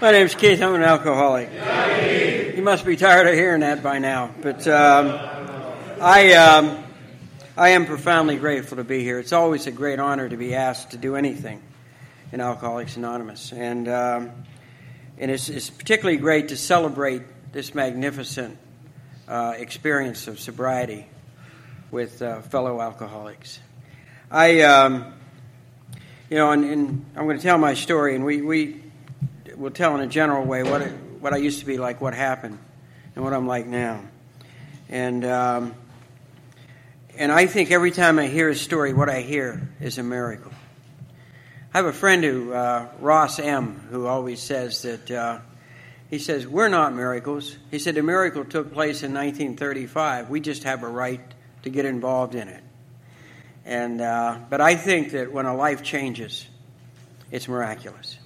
My name's Keith. I'm an alcoholic. You must be tired of hearing that by now. But um, I, um, I am profoundly grateful to be here. It's always a great honor to be asked to do anything in Alcoholics Anonymous, and um, and it's, it's, particularly great to celebrate this magnificent uh, experience of sobriety with uh, fellow alcoholics. I, um, you know, and, and I'm going to tell my story, and we, we will tell in a general way what it, what I used to be like, what happened, and what I'm like now. And um, and I think every time I hear a story, what I hear is a miracle. I have a friend who uh, Ross M, who always says that uh, he says we're not miracles. He said a miracle took place in 1935. We just have a right to get involved in it. And uh, but I think that when a life changes, it's miraculous.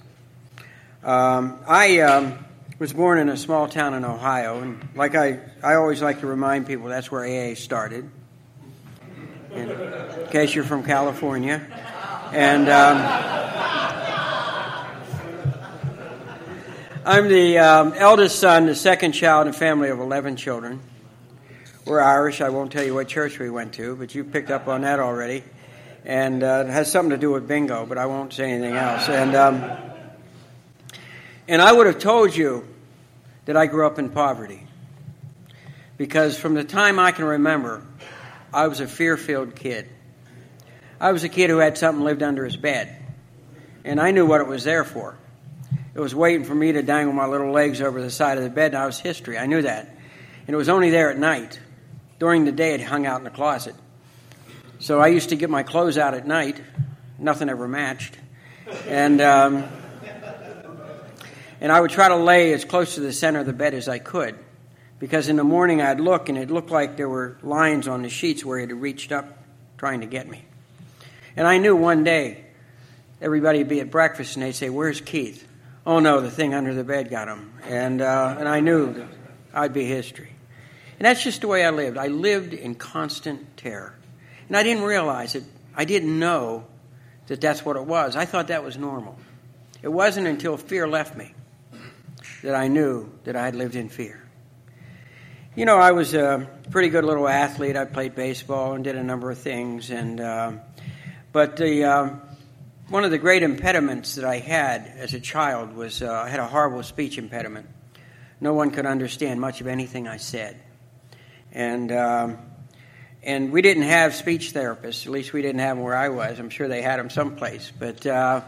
Um, I um, was born in a small town in Ohio, and like I, I always like to remind people, that's where AA started. In, case you're from California, and um, I'm the um, eldest son, the second child in a family of 11 children. We're Irish. I won't tell you what church we went to, but you picked up on that already. And uh, it has something to do with bingo, but I won't say anything else. And um, and I would have told you that I grew up in poverty. Because from the time I can remember, I was a fear filled kid. I was a kid who had something lived under his bed. And I knew what it was there for. It was waiting for me to dangle my little legs over the side of the bed, and I was history. I knew that. And it was only there at night. During the day, it hung out in the closet. So I used to get my clothes out at night. Nothing ever matched. And. Um, and I would try to lay as close to the center of the bed as I could. Because in the morning I'd look and it looked like there were lines on the sheets where it had reached up trying to get me. And I knew one day everybody would be at breakfast and they'd say, Where's Keith? Oh no, the thing under the bed got him. And, uh, and I knew I'd be history. And that's just the way I lived. I lived in constant terror. And I didn't realize it. I didn't know that that's what it was. I thought that was normal. It wasn't until fear left me that I knew that I had lived in fear. You know, I was a pretty good little athlete. I played baseball and did a number of things, and uh, but the uh, one of the great impediments that I had as a child was uh, I had a horrible speech impediment. No one could understand much of anything I said, and um, and we didn't have speech therapists. At least we didn't have them where I was. I'm sure they had them someplace, but. Uh,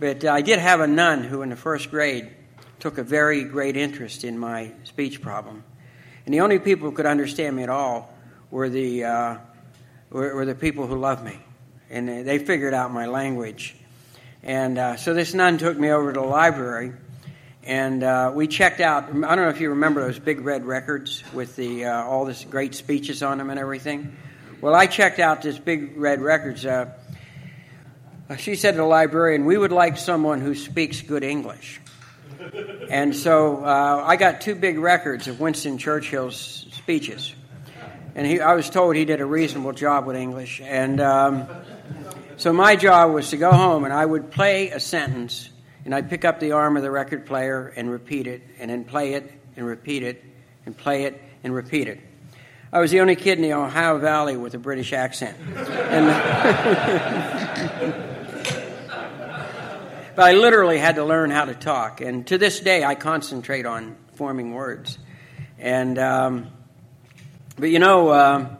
but I did have a nun who, in the first grade, took a very great interest in my speech problem. And the only people who could understand me at all were the, uh, were, were, the people who loved me. And they figured out my language. And uh, so this nun took me over to the library, and uh, we checked out. I don't know if you remember those big red records with the uh, all this great speeches on them and everything. Well, I checked out this big red records. Uh, she said to the librarian, "We would like someone who speaks good English." And so uh, I got two big records of Winston Churchill's speeches. And he, I was told he did a reasonable job with English. And um, so my job was to go home and I would play a sentence and I'd pick up the arm of the record player and repeat it, and then play it and repeat it, and play it and repeat it. I was the only kid in the Ohio Valley with a British accent. And, But I literally had to learn how to talk. And to this day, I concentrate on forming words. And, um, but you know, uh,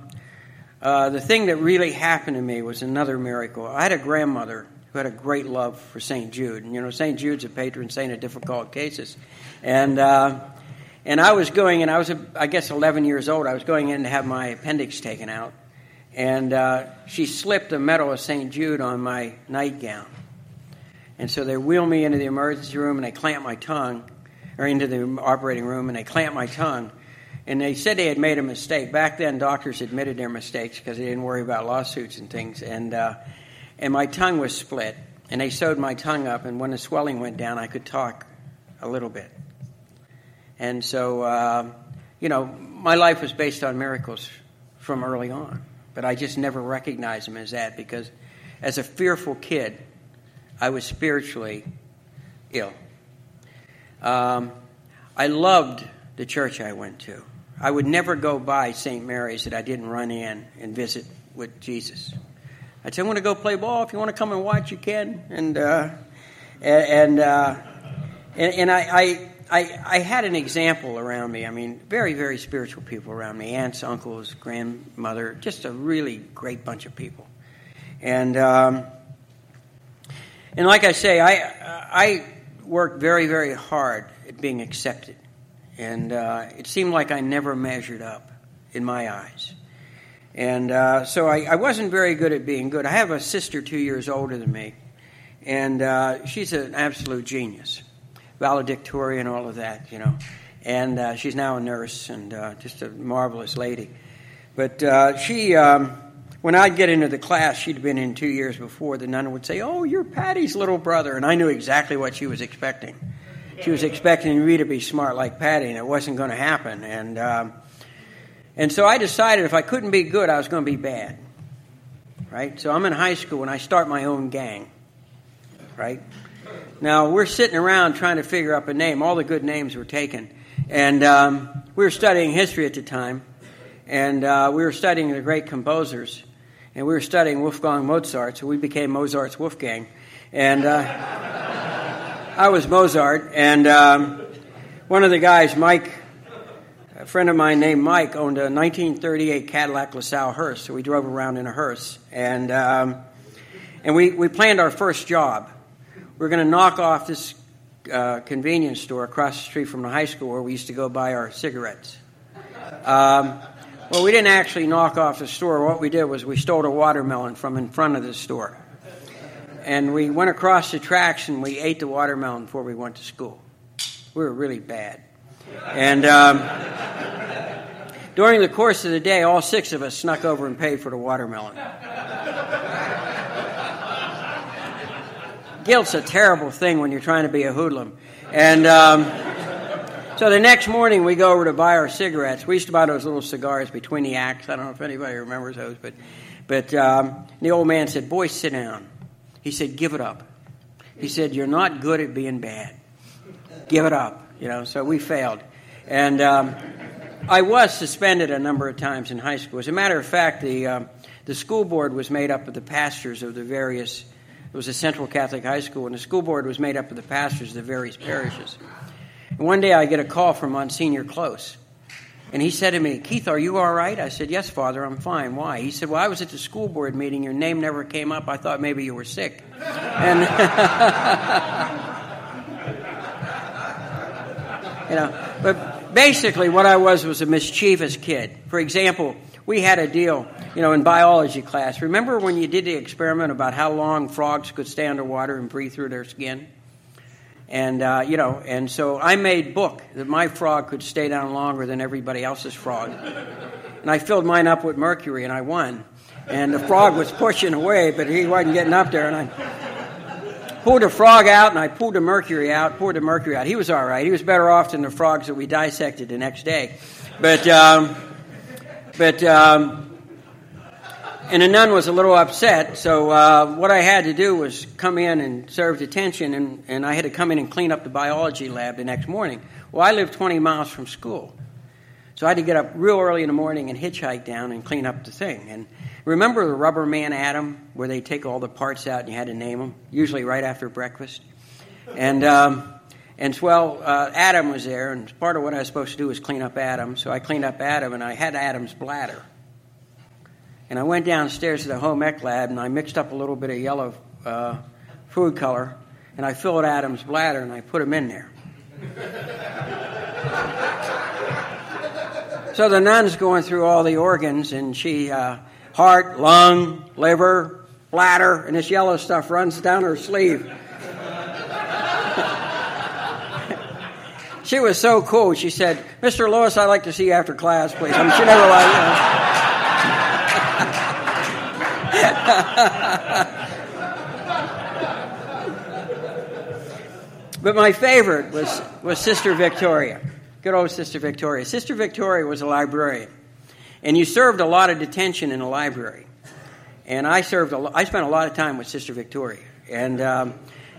uh, the thing that really happened to me was another miracle. I had a grandmother who had a great love for St. Jude. And, you know, St. Jude's a patron saint of difficult cases. And, uh, and I was going, and I was, I guess, 11 years old. I was going in to have my appendix taken out. And uh, she slipped a medal of St. Jude on my nightgown. And so they wheel me into the emergency room and they clamp my tongue, or into the operating room and they clamp my tongue. And they said they had made a mistake. Back then, doctors admitted their mistakes because they didn't worry about lawsuits and things. And, uh, and my tongue was split. And they sewed my tongue up. And when the swelling went down, I could talk a little bit. And so, uh, you know, my life was based on miracles from early on. But I just never recognized them as that because as a fearful kid, I was spiritually ill. Um, I loved the church I went to. I would never go by St. Mary's that I didn't run in and visit with Jesus. I'd say, I want to go play ball. If you want to come and watch, you can. And, uh, and, uh, and, and I, I, I, I, had an example around me. I mean, very, very spiritual people around me aunts, uncles, grandmother, just a really great bunch of people. And, um, and like I say, I, I worked very, very hard at being accepted. And uh, it seemed like I never measured up in my eyes. And uh, so I, I, wasn't very good at being good. I have a sister two years older than me, and uh, she's an absolute genius, valedictorian, all of that, you know. And uh, she's now a nurse and uh, just a marvelous lady. But uh, she, um, when I'd get into the class, she'd been in two years before, the nun would say, Oh, you're Patty's little brother. And I knew exactly what she was expecting. She was expecting me to be smart like Patty, and it wasn't going to happen. And. Um, and so I decided if I couldn't be good, I was going to be bad. Right? So I'm in high school and I start my own gang. Right? Now we're sitting around trying to figure up a name. All the good names were taken. And um, we were studying history at the time. And uh, we were studying the great composers. And we were studying Wolfgang Mozart, so we became Mozart's Wolfgang. And uh, I was Mozart. And um, one of the guys, Mike a friend of mine named Mike owned a 1938 Cadillac LaSalle hearse, so we drove around in a hearse. And, um, and we, we planned our first job. We are going to knock off this uh, convenience store across the street from the high school where we used to go buy our cigarettes. Um, well, we didn't actually knock off the store. What we did was we stole a watermelon from in front of the store. And we went across the tracks and we ate the watermelon before we went to school. We were really bad. And um, during the course of the day, all six of us snuck over and paid for the watermelon. Guilt's a terrible thing when you're trying to be a hoodlum. And um, so the next morning, we go over to buy our cigarettes. We used to buy those little cigars between the acts. I don't know if anybody remembers those, but, but um, the old man said, Boy, sit down. He said, Give it up. He said, You're not good at being bad. Give it up you know, so we failed. And um, I was suspended a number of times in high school. As a matter of fact, the, um, the school board was made up of the pastors of the various, it was a Central Catholic high school, and the school board was made up of the pastors of the various parishes. One day I get a call from Monsignor Close. And he said to me, Keith, are you all right? I said, Yes, Father, I'm fine. Why? He said, Well, I was at the school board meeting. Your name never came up. I thought maybe you were sick. And you know. But basically, what I was was a mischievous kid. For example, we had a deal, you know, in biology class. Remember when you did the experiment about how long frogs could stay underwater and breathe through their skin? And, uh, you know, and so I made book that my frog could stay down longer than everybody else's frog. And I filled mine up with mercury and I won. And the frog was pushing away, but he wasn't getting up there. And I pulled the frog out and I pulled the mercury out, poured the mercury out. He was all right. He was better off than the frogs that we dissected the next day. But, um, but, um, and the nun was a little upset, so uh, what I had to do was come in and serve detention, and, and I had to come in and clean up the biology lab the next morning. Well, I lived 20 miles from school, so I had to get up real early in the morning and hitchhike down and clean up the thing. And Remember the rubber man Adam, where they take all the parts out and you had to name them, usually right after breakfast? And, um, and well, uh, Adam was there, and part of what I was supposed to do was clean up Adam. So I cleaned up Adam, and I had Adam's bladder. And I went downstairs to the home ec lab, and I mixed up a little bit of yellow uh, food color, and I filled Adam's bladder, and I put him in there. so the nun's going through all the organs, and she uh, heart, lung, liver, bladder, and this yellow stuff runs down her sleeve. she was so cool. She said, Mr. Lewis, I'd like to see you after class, please. I mean, she never liked But my favorite was, was Sister Victoria. Good old Sister Victoria. Sister Victoria was a librarian. And you served a lot of detention in a library. And I served, a, I spent a lot of time with Sister Victoria. And, um,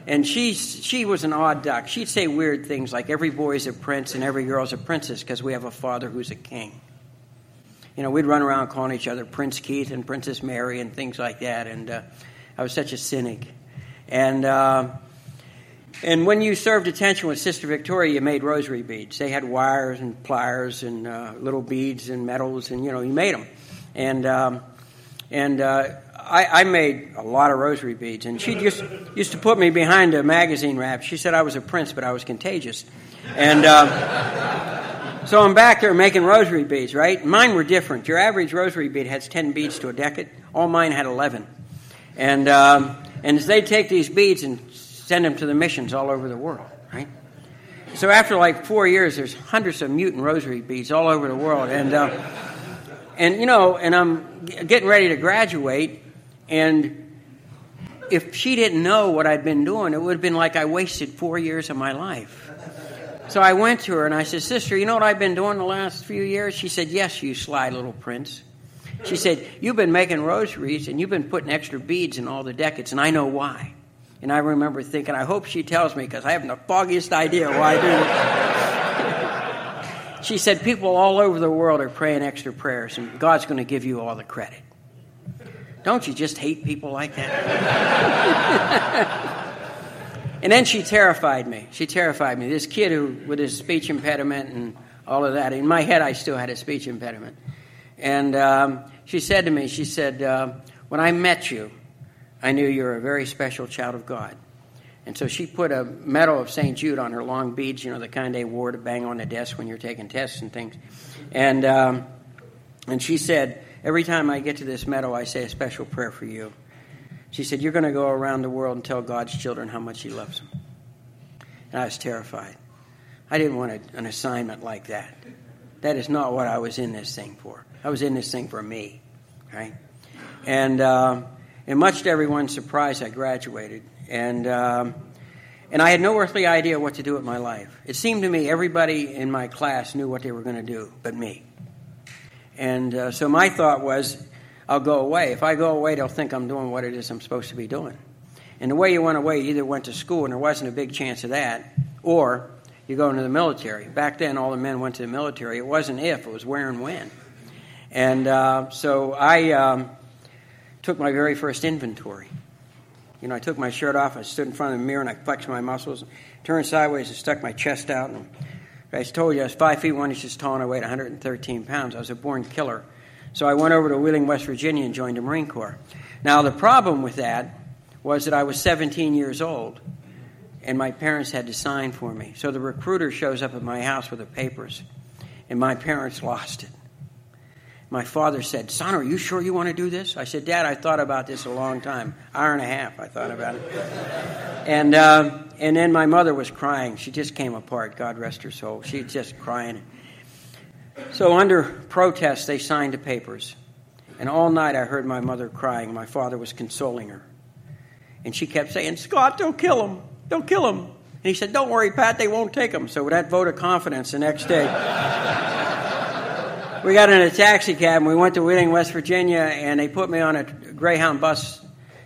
and she she was an odd duck. She'd say weird things like every boy's a prince and every girl's a princess because we have a father who's a king. You know, we'd run around calling each other Prince Keith and Princess Mary and things like that. And uh, I was such a cynic. And uh, and when you served attention with Sister Victoria, you made rosary beads. They had wires and pliers and uh, little beads and metals, and you know you made them. And um, and uh, I, I, made a lot of rosary beads, and she just used to put me behind a magazine wrap. She said I was a prince, but I was contagious, and uh, so I'm back there making rosary beads. Right? Mine were different. Your average rosary bead has ten beads to a decade. All mine had eleven, and um, and they take these beads and send them to the missions all over the world. Right? So after like four years, there's hundreds of mutant rosary beads all over the world, and. Uh, and you know, and I'm getting ready to graduate, and if she didn't know what I'd been doing, it would have been like I wasted four years of my life. So I went to her and I said, Sister, you know what I've been doing the last few years? She said, Yes, you sly little prince. She said, You've been making rosaries and you've been putting extra beads in all the decades, and I know why. And I remember thinking, I hope she tells me because I haven't the foggiest idea why I do she said, People all over the world are praying extra prayers, and God's going to give you all the credit. Don't you just hate people like that? and then she terrified me. She terrified me. This kid who, with his speech impediment and all of that, in my head, I still had a speech impediment. And um, she said to me, she said, uh, When I met you, I knew you were a very special child of God. And so she put a medal of St. Jude on her long beads, you know, the kind they wore to bang on the desk when you're taking tests and things. And, um, and she said, Every time I get to this medal, I say a special prayer for you. She said, You're going to go around the world and tell God's children how much He loves them. And I was terrified. I didn't want a, an assignment like that. That is not what I was in this thing for. I was in this thing for me, right? And, uh, and much to everyone's surprise, I graduated. And, um, and I had no earthly idea what to do with my life. It seemed to me everybody in my class knew what they were going to do but me. And uh, so my thought was, I'll go away. If I go away, they'll think I'm doing what it is I'm supposed to be doing. And the way you went away, you either went to school, and there wasn't a big chance of that, or you go into the military. Back then, all the men went to the military. It wasn't if, it was where and when. And uh, so I um, took my very first inventory. You know, I took my shirt off, I stood in front of the mirror, and I flexed my muscles, turned sideways, and stuck my chest out, and I told you I was five feet one inches tall and I weighed 113 pounds. I was a born killer. So I went over to Wheeling, West Virginia and joined the Marine Corps. Now, the problem with that was that I was 17 years old and my parents had to sign for me. So the recruiter shows up at my house with the papers and my parents lost it. My father said, Son, are you sure you want to do this? I said, Dad, I thought about this a long time. Hour and a half, I thought about it. and, uh, and then my mother was crying. She just came apart, God rest her soul. She's just crying. So, under protest, they signed the papers. And all night I heard my mother crying. My father was consoling her. And she kept saying, Scott, don't kill him. Don't kill him. And he said, Don't worry, Pat, they won't take him. So, with that vote of confidence the next day, we got in a taxi cab and we went to Wheeling, West Virginia, and they put me on a Greyhound bus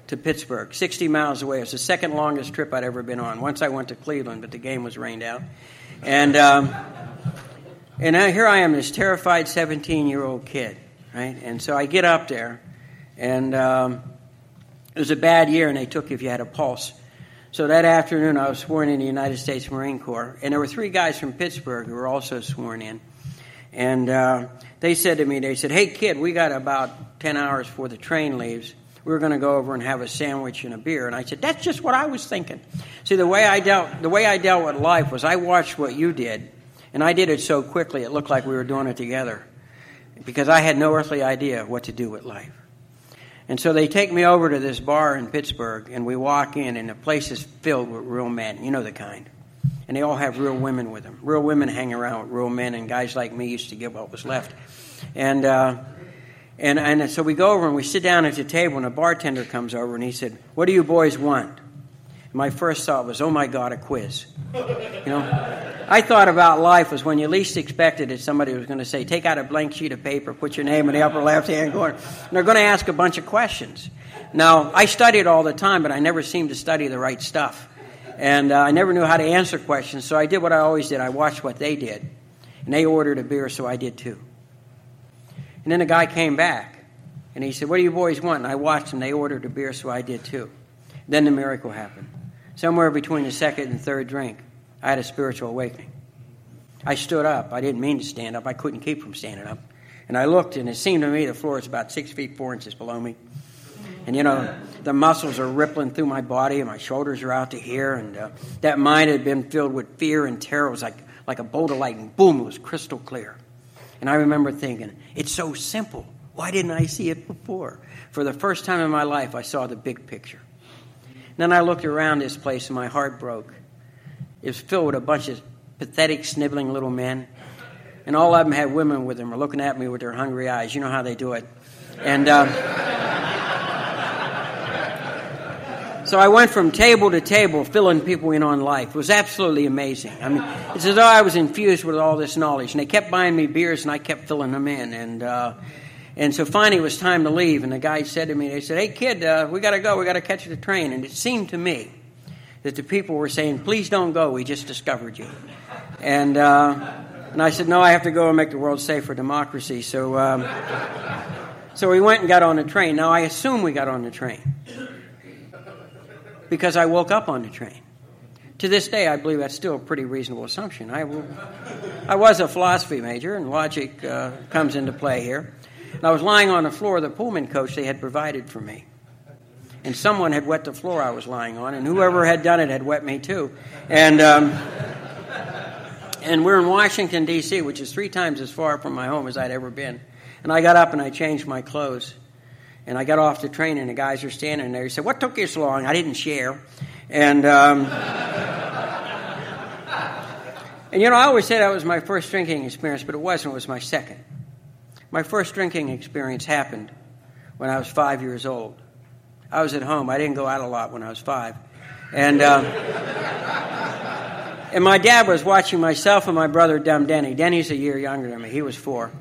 to Pittsburgh, 60 miles away. It's the second longest trip I'd ever been on. Once I went to Cleveland, but the game was rained out. And, um, and here I am, this terrified 17 year old kid, right? And so I get up there, and um, it was a bad year, and they took if you had a pulse. So that afternoon, I was sworn in the United States Marine Corps, and there were three guys from Pittsburgh who were also sworn in. And uh, they said to me, they said, hey, kid, we got about 10 hours before the train leaves. We are going to go over and have a sandwich and a beer. And I said, that's just what I was thinking. See, the way I dealt, the way I dealt with life was I watched what you did, and I did it so quickly it looked like we were doing it together because I had no earthly idea what to do with life. And so they take me over to this bar in Pittsburgh, and we walk in, and the place is filled with real men. You know the kind and they all have real women with them. Real women hang around with real men, and guys like me used to get what was left. And uh, and and so we go over and we sit down at the table, and a bartender comes over and he said, "What do you boys want?" My first thought was, "Oh my God, a quiz." You know, I thought about life was when you least expected it, somebody was going to say, "Take out a blank sheet of paper, put your name in the upper left-hand corner," and they're going to ask a bunch of questions. Now, I studied all the time, but I never seemed to study the right stuff. And uh, I never knew how to answer questions, so I did what I always did. I watched what they did. And they ordered a beer, so I did too. And then a guy came back, and he said, What do you boys want? And I watched them. They ordered a beer, so I did too. Then the miracle happened. Somewhere between the second and third drink, I had a spiritual awakening. I stood up. I didn't mean to stand up. I couldn't keep from standing up. And I looked, and it seemed to me the floor is about six feet four inches below me. And you know, the muscles are rippling through my body, and my shoulders are out to here. And uh, that mind had been filled with fear and terror. It was like, like a bolt of lightning. Boom, it was crystal clear. And I remember thinking, it's so simple. Why didn't I see it before? For the first time in my life, I saw the big picture. Then I looked around this place, and my heart broke. It was filled with a bunch of pathetic, sniveling little men. And all of them had women with them, or looking at me with their hungry eyes. You know how they do it. And. Uh, So I went from table to table, filling people in on life. It was absolutely amazing. I mean, it's as though I was infused with all this knowledge. And they kept buying me beers, and I kept filling them in. And uh, and so finally, it was time to leave. And the guy said to me, "They said, hey kid, uh, we got to go. We got to catch the train." And it seemed to me that the people were saying, "Please don't go. We just discovered you." And uh, and I said, "No, I have to go and make the world safe for democracy." So. Um, so we went and got on the train. Now I assume we got on the train because I woke up on the train. To this day, I believe that's still a pretty reasonable assumption. I, I was a philosophy major, and logic uh, comes into play here. And I was lying on the floor of the Pullman coach they had provided for me. And someone had wet the floor I was lying on, and whoever had done it had wet me too. And, um, and we're in Washington, D.C., which is three times as far from my home as I'd ever been. And I got up and I changed my clothes. And I got off the train, and the guys are standing there. He said, What took you so long? I didn't share. And, um, and you know, I always said that was my first drinking experience, but it wasn't. It was my second. My first drinking experience happened when I was five years old. I was at home. I didn't go out a lot when I was five. And, um, and my dad was watching myself and my brother, Dumb Denny. Denny's a year younger than me. He was four.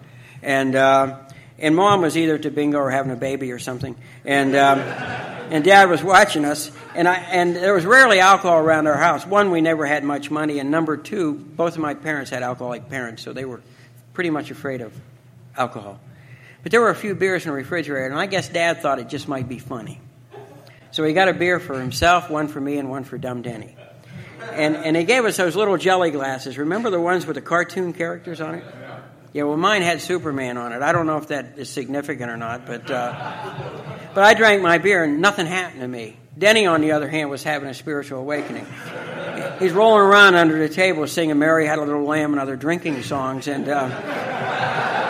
And, uh, and mom was either to bingo or having a baby or something, and um, and dad was watching us, and I and there was rarely alcohol around our house. One, we never had much money, and number two, both of my parents had alcoholic parents, so they were pretty much afraid of alcohol. But there were a few beers in the refrigerator, and I guess dad thought it just might be funny. So he got a beer for himself, one for me, and one for Dumb Denny. And, and he gave us those little jelly glasses. Remember the ones with the cartoon characters on it? Yeah, well, mine had Superman on it. I don't know if that is significant or not, but uh, but I drank my beer and nothing happened to me. Denny, on the other hand, was having a spiritual awakening. He's rolling around under the table singing "Mary Had a Little Lamb" and other drinking songs, and. Uh,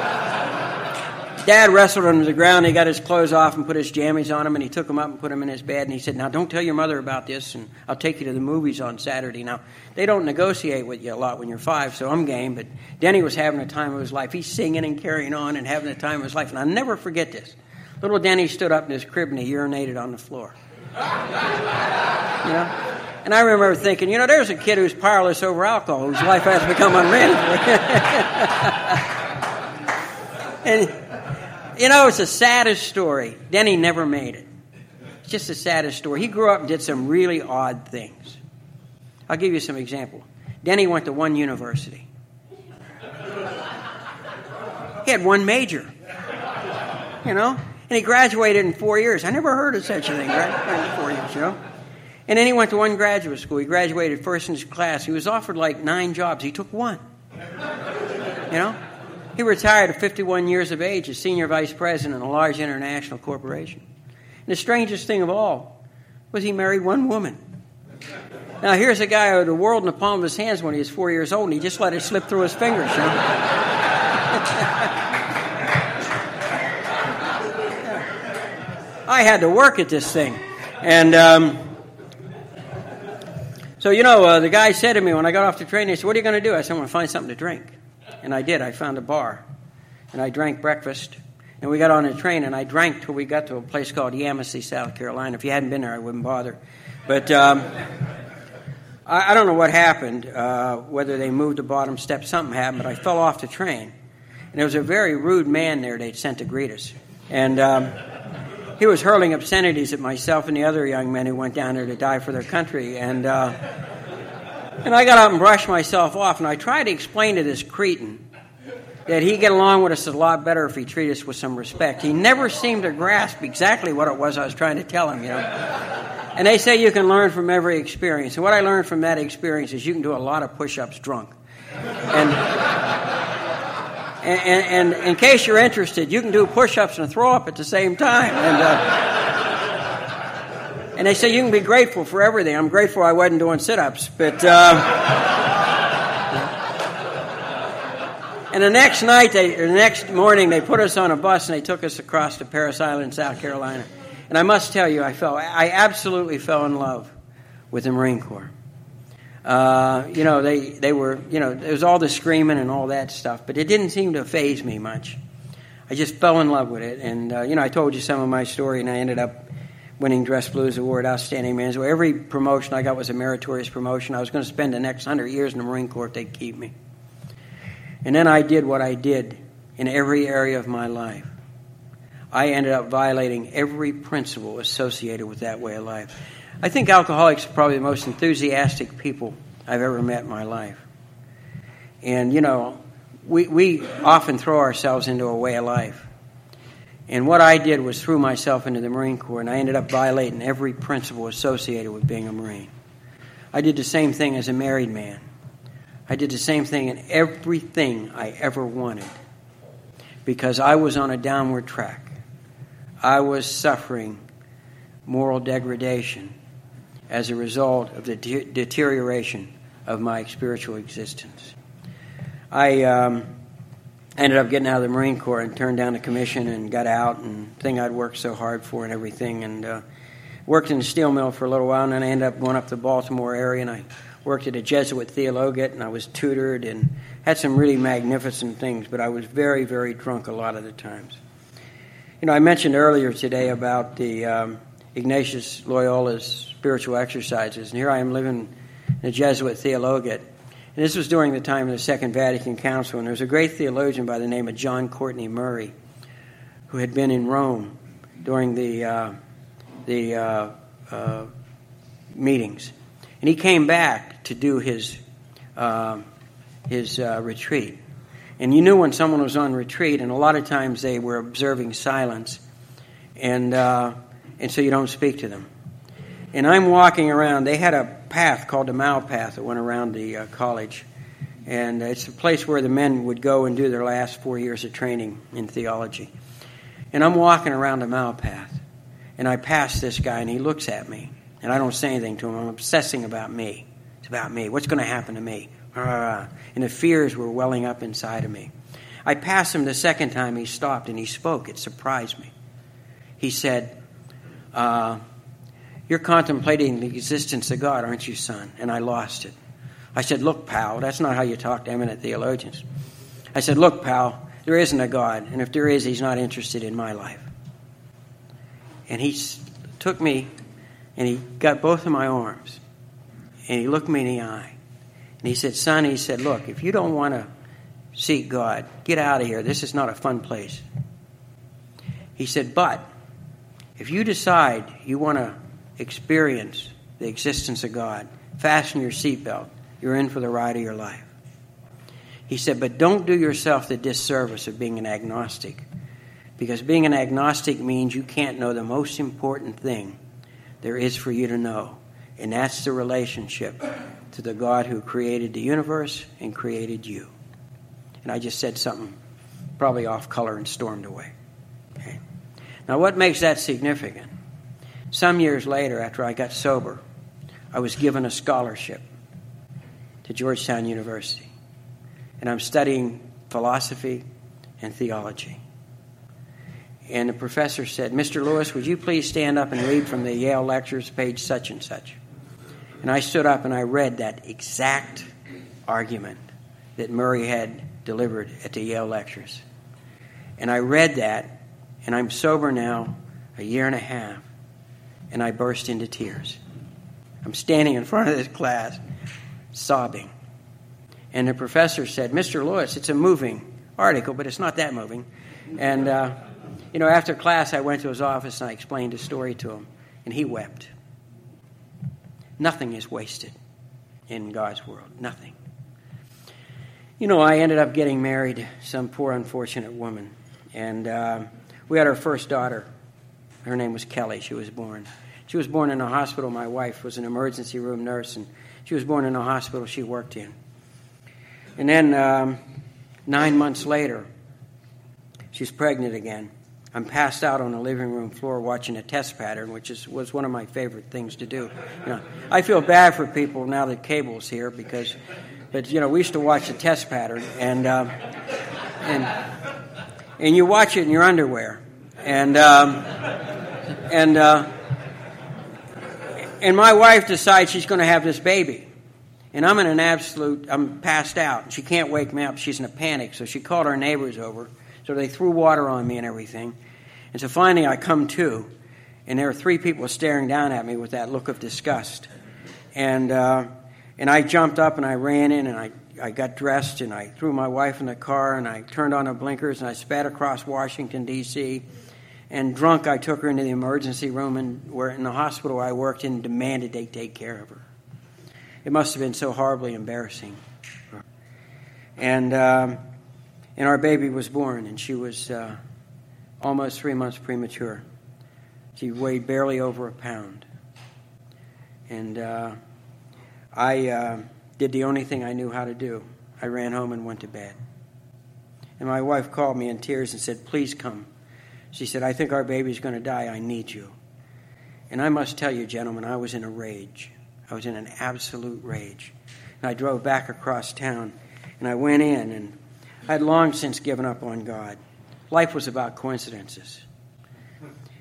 Dad wrestled him to the ground. He got his clothes off and put his jammies on him, and he took him up and put him in his bed. And he said, "Now, don't tell your mother about this, and I'll take you to the movies on Saturday." Now, they don't negotiate with you a lot when you're five, so I'm game. But Denny was having a time of his life. He's singing and carrying on and having a time of his life. And I'll never forget this. Little Denny stood up in his crib and he urinated on the floor. you know? And I remember thinking, you know, there's a kid who's powerless over alcohol, whose life has become unmanageable. and you know, it's the saddest story. Denny never made it. It's just the saddest story. He grew up and did some really odd things. I'll give you some example. Denny went to one university. He had one major. You know? And he graduated in four years. I never heard of such a thing, right? Four years, you know? And then he went to one graduate school. He graduated first in his class. He was offered like nine jobs. He took one. You know? He retired at 51 years of age as senior vice president in a large international corporation. And the strangest thing of all was he married one woman. Now, here's a guy with the world in the palm of his hands when he was four years old, and he just let it slip through his fingers. You know? I had to work at this thing. And um, so, you know, uh, the guy said to me when I got off the train, he said, What are you going to do? I said, I'm going to find something to drink. And I did. I found a bar. And I drank breakfast. And we got on a train, and I drank till we got to a place called Yemassee, South Carolina. If you hadn't been there, I wouldn't bother. But um, I, I, don't know what happened, uh, whether they moved the bottom step, something happened, but I fell off the train. And there was a very rude man there they'd sent to greet us. And, um, he was hurling obscenities at myself and the other young men who went down there to die for their country. And, uh, and I got up and brushed myself off, and I tried to explain to this cretin that he'd get along with us a lot better if he treated us with some respect. He never seemed to grasp exactly what it was I was trying to tell him, you know. And they say you can learn from every experience. And what I learned from that experience is you can do a lot of push ups drunk. And, and, and, and, in case you're interested, you can do push ups and throw up at the same time. And, uh, and they say you can be grateful for everything. I'm grateful I wasn't doing sit ups, but. Uh, And the next night, they, the next morning, they put us on a bus and they took us across to Parris Island, South Carolina. And I must tell you, I fell, I absolutely fell in love with the Marine Corps. Uh, you know, they, they were, you know, there was all the screaming and all that stuff, but it didn't seem to faze me much. I just fell in love with it. And, uh, you know, I told you some of my story, and I ended up winning Dress Blues Award, Outstanding Man. So every promotion I got was a meritorious promotion. I was going to spend the next hundred years in the Marine Corps if they'd keep me. And then I did what I did in every area of my life. I ended up violating every principle associated with that way of life. I think alcoholics are probably the most enthusiastic people I've ever met in my life. And, you know, we, we often throw ourselves into a way of life. And what I did was threw myself into the Marine Corps, and I ended up violating every principle associated with being a Marine. I did the same thing as a married man. I did the same thing in everything I ever wanted because I was on a downward track. I was suffering moral degradation as a result of the de- deterioration of my spiritual existence. I um, ended up getting out of the Marine Corps and turned down the commission and got out and thing I'd worked so hard for and everything and uh, worked in the steel mill for a little while and then I ended up going up to the Baltimore area and I worked at a Jesuit theologate and I was tutored and had some really magnificent things, but I was very, very drunk a lot of the times. You know, I mentioned earlier today about the um, Ignatius Loyola's spiritual exercises, and here I am living in a Jesuit theologate. And this was during the time of the Second Vatican Council, and there was a great theologian by the name of John Courtney Murray who had been in Rome during the, uh, the uh, uh, meetings. And he came back to do his, uh, his uh, retreat. And you knew when someone was on retreat, and a lot of times they were observing silence, and, uh, and so you don't speak to them. And I'm walking around. They had a path called the mile Path that went around the uh, college. And it's a place where the men would go and do their last four years of training in theology. And I'm walking around the mile Path, and I pass this guy, and he looks at me. And I don't say anything to him. I'm obsessing about me. It's about me. What's going to happen to me? And the fears were welling up inside of me. I passed him the second time. He stopped and he spoke. It surprised me. He said, uh, You're contemplating the existence of God, aren't you, son? And I lost it. I said, Look, pal, that's not how you talk to eminent theologians. I said, Look, pal, there isn't a God, and if there is, he's not interested in my life. And he took me and he got both of my arms and he looked me in the eye and he said, Son, he said, Look, if you don't want to seek God, get out of here. This is not a fun place. He said, But if you decide you want to experience the existence of God, fasten your seatbelt. You're in for the ride of your life. He said, But don't do yourself the disservice of being an agnostic. Because being an agnostic means you can't know the most important thing there is for you to know. And that's the relationship to the God who created the universe and created you. And I just said something probably off color and stormed away. Okay. Now, what makes that significant? Some years later, after I got sober, I was given a scholarship to Georgetown University. And I'm studying philosophy and theology. And the professor said, Mr. Lewis, would you please stand up and read from the Yale lectures, page such and such? And I stood up and I read that exact argument that Murray had delivered at the Yale lectures. And I read that, and I'm sober now a year and a half, and I burst into tears. I'm standing in front of this class, sobbing. And the professor said, Mr. Lewis, it's a moving article, but it's not that moving. And uh, you know, after class, I went to his office and I explained the story to him, and he wept. Nothing is wasted in God's world. Nothing. You know, I ended up getting married some poor, unfortunate woman. And uh, we had our first daughter. Her name was Kelly. She was born. She was born in a hospital. My wife was an emergency room nurse, and she was born in a hospital she worked in. And then um, nine months later, she's pregnant again. I'm passed out on the living room floor watching a test pattern, which is, was one of my favorite things to do. You know, I feel bad for people now that cable's here because, but you know, we used to watch the test pattern, and uh, and and you watch it in your underwear, and um, and uh, and my wife decides she's going to have this baby, and I'm in an absolute, I'm passed out. And she can't wake me up. She's in a panic, so she called our neighbors over. So they threw water on me and everything. And so finally I come to, and there are three people staring down at me with that look of disgust. And, uh, and I jumped up and I ran in and I, I got dressed and I threw my wife in the car and I turned on the blinkers and I sped across Washington, D.C. And drunk, I took her into the emergency room and where in the hospital I worked and demanded they take care of her. It must have been so horribly embarrassing. And, um, and our baby was born, and she was uh, almost three months premature. She weighed barely over a pound. And uh, I uh, did the only thing I knew how to do. I ran home and went to bed. And my wife called me in tears and said, Please come. She said, I think our baby's going to die. I need you. And I must tell you, gentlemen, I was in a rage. I was in an absolute rage. And I drove back across town and I went in and I had long since given up on God. Life was about coincidences.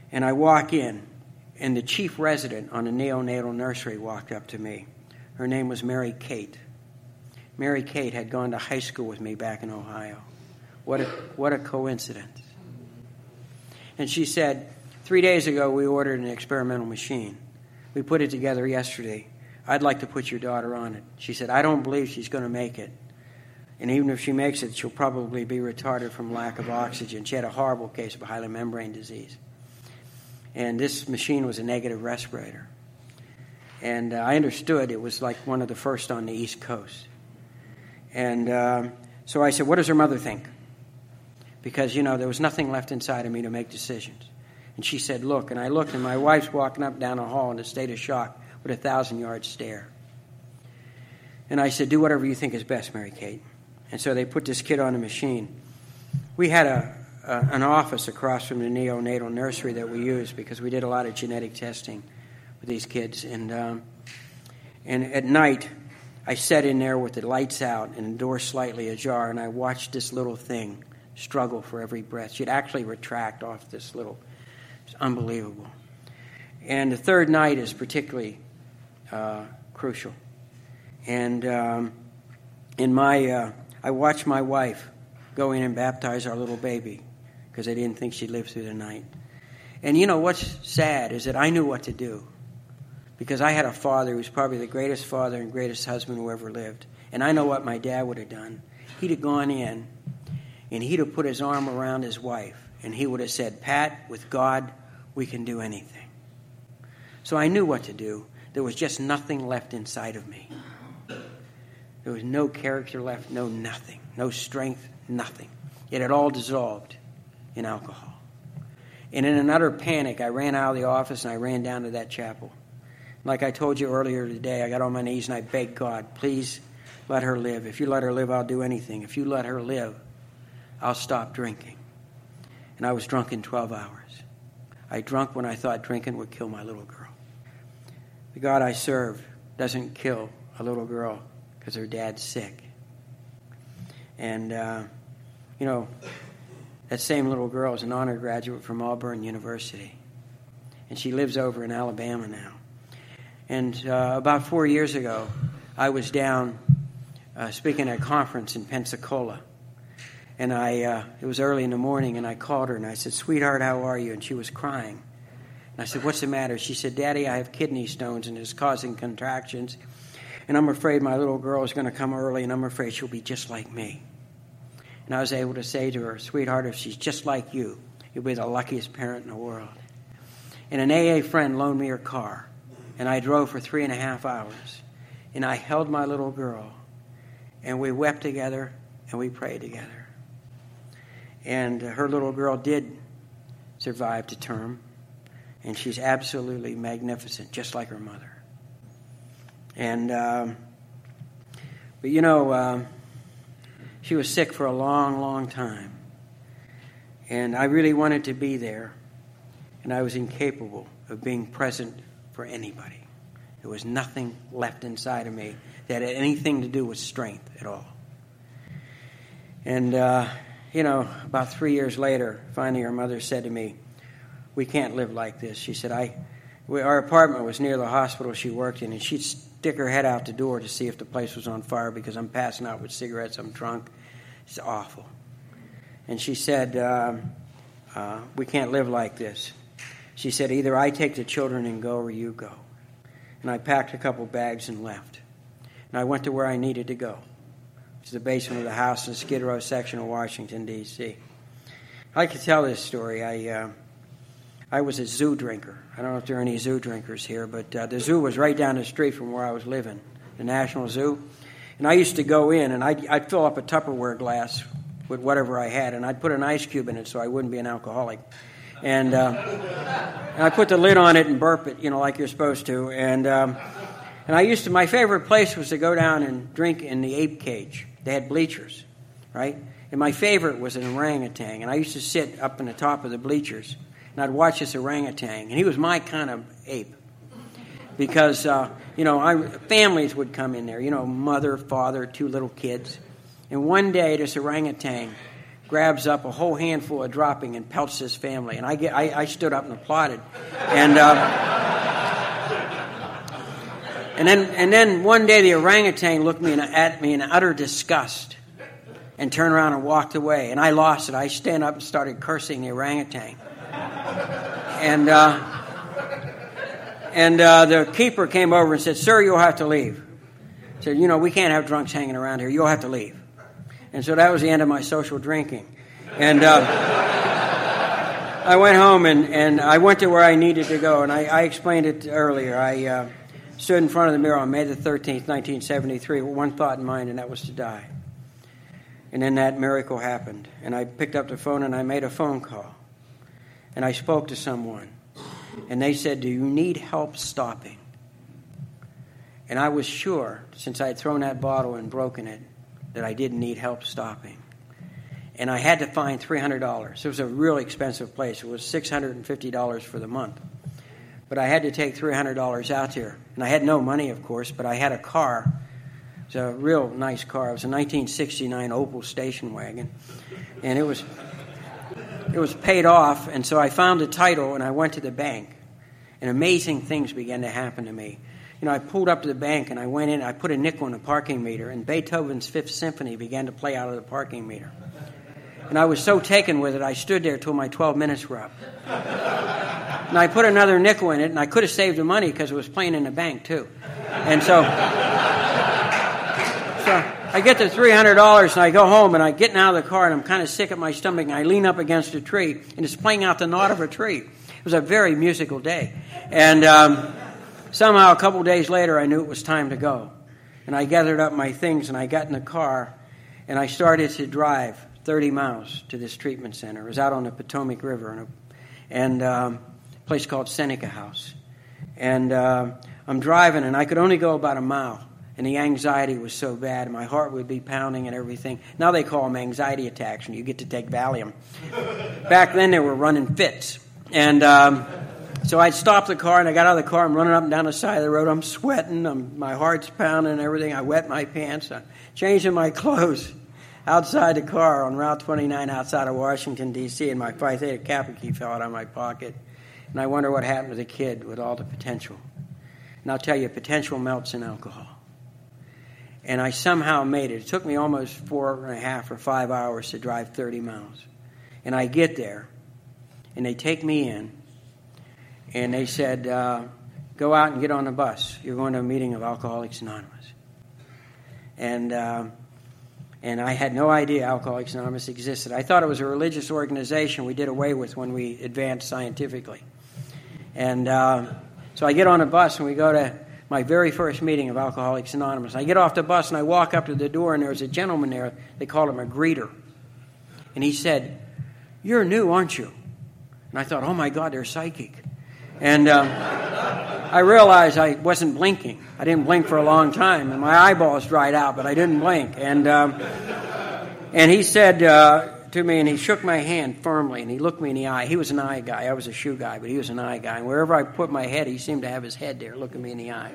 And I walk in, and the chief resident on a neonatal nursery walked up to me. Her name was Mary Kate. Mary Kate had gone to high school with me back in Ohio. What a, what a coincidence. And she said, Three days ago, we ordered an experimental machine. We put it together yesterday. I'd like to put your daughter on it. She said, I don't believe she's going to make it. And even if she makes it, she'll probably be retarded from lack of oxygen. She had a horrible case of hyaline membrane disease. And this machine was a negative respirator. And uh, I understood it was like one of the first on the East Coast. And uh, so I said, What does her mother think? Because, you know, there was nothing left inside of me to make decisions. And she said, Look. And I looked, and my wife's walking up down the hall in a state of shock with a thousand yard stare. And I said, Do whatever you think is best, Mary Kate. And so they put this kid on a machine. We had a, a, an office across from the neonatal nursery that we used because we did a lot of genetic testing with these kids. And, um, and at night, I sat in there with the lights out and the door slightly ajar, and I watched this little thing struggle for every breath. She'd actually retract off this little. It's unbelievable. And the third night is particularly uh, crucial. And um, in my uh, I watched my wife go in and baptize our little baby because I didn't think she'd live through the night. And you know what's sad is that I knew what to do because I had a father who was probably the greatest father and greatest husband who ever lived. And I know what my dad would have done. He'd have gone in and he'd have put his arm around his wife and he would have said, Pat, with God, we can do anything. So I knew what to do. There was just nothing left inside of me. There was no character left, no nothing, no strength, nothing. It had all dissolved in alcohol. And in an utter panic, I ran out of the office and I ran down to that chapel. Like I told you earlier today, I got on my knees and I begged God, please let her live. If you let her live, I'll do anything. If you let her live, I'll stop drinking. And I was drunk in 12 hours. I drunk when I thought drinking would kill my little girl. The God I serve doesn't kill a little girl because her dad's sick. And, uh, you know, that same little girl is an honor graduate from Auburn University. And she lives over in Alabama now. And uh, about four years ago, I was down uh, speaking at a conference in Pensacola. And I, uh, it was early in the morning, and I called her and I said, Sweetheart, how are you? And she was crying. And I said, What's the matter? She said, Daddy, I have kidney stones and it's causing contractions and I'm afraid my little girl is going to come early, and I'm afraid she'll be just like me. And I was able to say to her, Sweetheart, if she's just like you, you'll be the luckiest parent in the world. And an AA friend loaned me her car, and I drove for three and a half hours. And I held my little girl, and we wept together, and we prayed together. And her little girl did survive to term, and she's absolutely magnificent, just like her mother. And, um, but you know, um, she was sick for a long, long time. And I really wanted to be there, and I was incapable of being present for anybody. There was nothing left inside of me that had anything to do with strength at all. And, uh, you know, about three years later, finally her mother said to me, We can't live like this. She said, I, we, Our apartment was near the hospital she worked in, and she'd stick her head out the door to see if the place was on fire because I'm passing out with cigarettes. I'm drunk. It's awful. And she said, uh, uh, We can't live like this. She said, Either I take the children and go or you go. And I packed a couple bags and left. And I went to where I needed to go, is the basement of the house in Skid Row section of Washington, D.C. I to tell this story. I, uh, I was a zoo drinker. I don't know if there are any zoo drinkers here, but uh, the zoo was right down the street from where I was living, the National Zoo. And I used to go in and I'd, I'd fill up a Tupperware glass with whatever I had, and I'd put an ice cube in it so I wouldn't be an alcoholic. And, uh, and I put the lid on it and burp it, you know, like you're supposed to. And, um, and I used to, my favorite place was to go down and drink in the ape cage. They had bleachers, right? And my favorite was an orangutan. And I used to sit up in the top of the bleachers and I'd watch this orangutan. And he was my kind of ape. Because, uh, you know, I, families would come in there, you know, mother, father, two little kids. And one day, this orangutan grabs up a whole handful of dropping and pelts his family. And I, get, I, I stood up and applauded. And, uh, and, then, and then one day the orangutan looked me in, at me in utter disgust and turned around and walked away. And I lost it. I stand up and started cursing the orangutan. And, uh, and uh, the keeper came over and said, Sir, you'll have to leave. said, You know, we can't have drunks hanging around here. You'll have to leave. And so that was the end of my social drinking. And uh, I went home and, and I went to where I needed to go. And I, I explained it earlier. I uh, stood in front of the mirror on May the 13th, 1973, with one thought in mind, and that was to die. And then that miracle happened. And I picked up the phone and I made a phone call. And I spoke to someone. And they said, Do you need help stopping? And I was sure, since I had thrown that bottle and broken it, that I didn't need help stopping. And I had to find $300. It was a really expensive place. It was $650 for the month. But I had to take $300 out there. And I had no money, of course, but I had a car. It was a real nice car. It was a 1969 Opel station wagon. And it was it was paid off, and so I found the title and I went to the bank. And amazing things began to happen to me you know, I pulled up to the bank and I went in, I put a nickel in the parking meter, and Beethoven's Fifth Symphony began to play out of the parking meter. And I was so taken with it, I stood there till my 12 minutes were up. And I put another nickel in it, and I could have saved the money because it was playing in the bank, too. And so, so I get the $300 and I go home and I get out of the car and I'm kind of sick at my stomach and I lean up against a tree and it's playing out the knot of a tree. It was a very musical day. And, um, Somehow, a couple days later, I knew it was time to go. And I gathered up my things and I got in the car and I started to drive 30 miles to this treatment center. It was out on the Potomac River in a, and um, a place called Seneca House. And uh, I'm driving and I could only go about a mile. And the anxiety was so bad, my heart would be pounding and everything. Now they call them anxiety attacks, and you get to take Valium. Back then, they were running fits. And um, so I stopped the car and I got out of the car. I'm running up and down the side of the road. I'm sweating. I'm, my heart's pounding and everything. I wet my pants. I'm changing my clothes outside the car on Route 29 outside of Washington, D.C. And my Phi Theta Kappa key fell out of my pocket. And I wonder what happened to the kid with all the potential. And I'll tell you, potential melts in alcohol. And I somehow made it. It took me almost four and a half or five hours to drive 30 miles. And I get there, and they take me in and they said, uh, "Go out and get on the bus. You're going to a meeting of Alcoholics Anonymous." And uh, And I had no idea Alcoholics Anonymous existed. I thought it was a religious organization we did away with when we advanced scientifically. And uh, so I get on a bus and we go to my very first meeting of Alcoholics Anonymous. I get off the bus and I walk up to the door, and there's a gentleman there. They called him a greeter. And he said, You're new, aren't you? And I thought, Oh my God, they're psychic. And um, I realized I wasn't blinking. I didn't blink for a long time, and my eyeballs dried out, but I didn't blink. And, um, and he said, uh, to me and he shook my hand firmly and he looked me in the eye. He was an eye guy. I was a shoe guy, but he was an eye guy. And wherever I put my head, he seemed to have his head there looking me in the eye.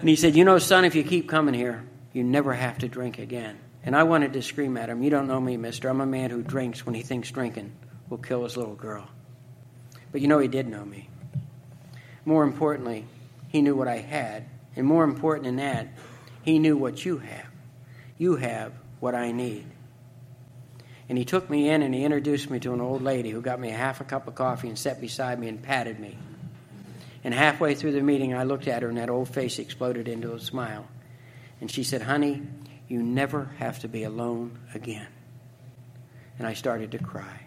And he said, You know, son, if you keep coming here, you never have to drink again. And I wanted to scream at him, You don't know me, mister. I'm a man who drinks when he thinks drinking will kill his little girl. But you know, he did know me. More importantly, he knew what I had. And more important than that, he knew what you have. You have what I need. And he took me in and he introduced me to an old lady who got me a half a cup of coffee and sat beside me and patted me. And halfway through the meeting, I looked at her and that old face exploded into a smile. And she said, Honey, you never have to be alone again. And I started to cry.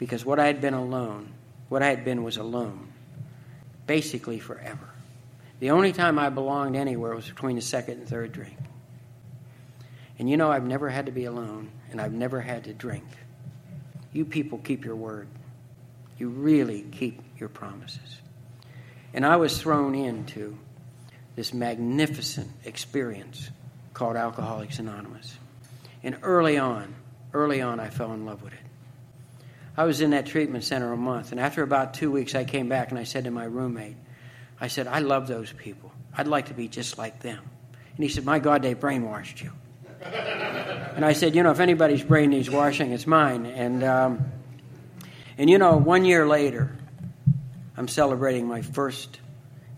Because what I had been alone, what I had been was alone, basically forever. The only time I belonged anywhere was between the second and third drink. And you know, I've never had to be alone, and I've never had to drink. You people keep your word. You really keep your promises. And I was thrown into this magnificent experience called Alcoholics Anonymous. And early on, early on, I fell in love with it. I was in that treatment center a month, and after about two weeks, I came back and I said to my roommate, I said, I love those people. I'd like to be just like them. And he said, My God, they brainwashed you. And I said, you know, if anybody's brain needs washing, it's mine. And, um, and you know, one year later, I'm celebrating my first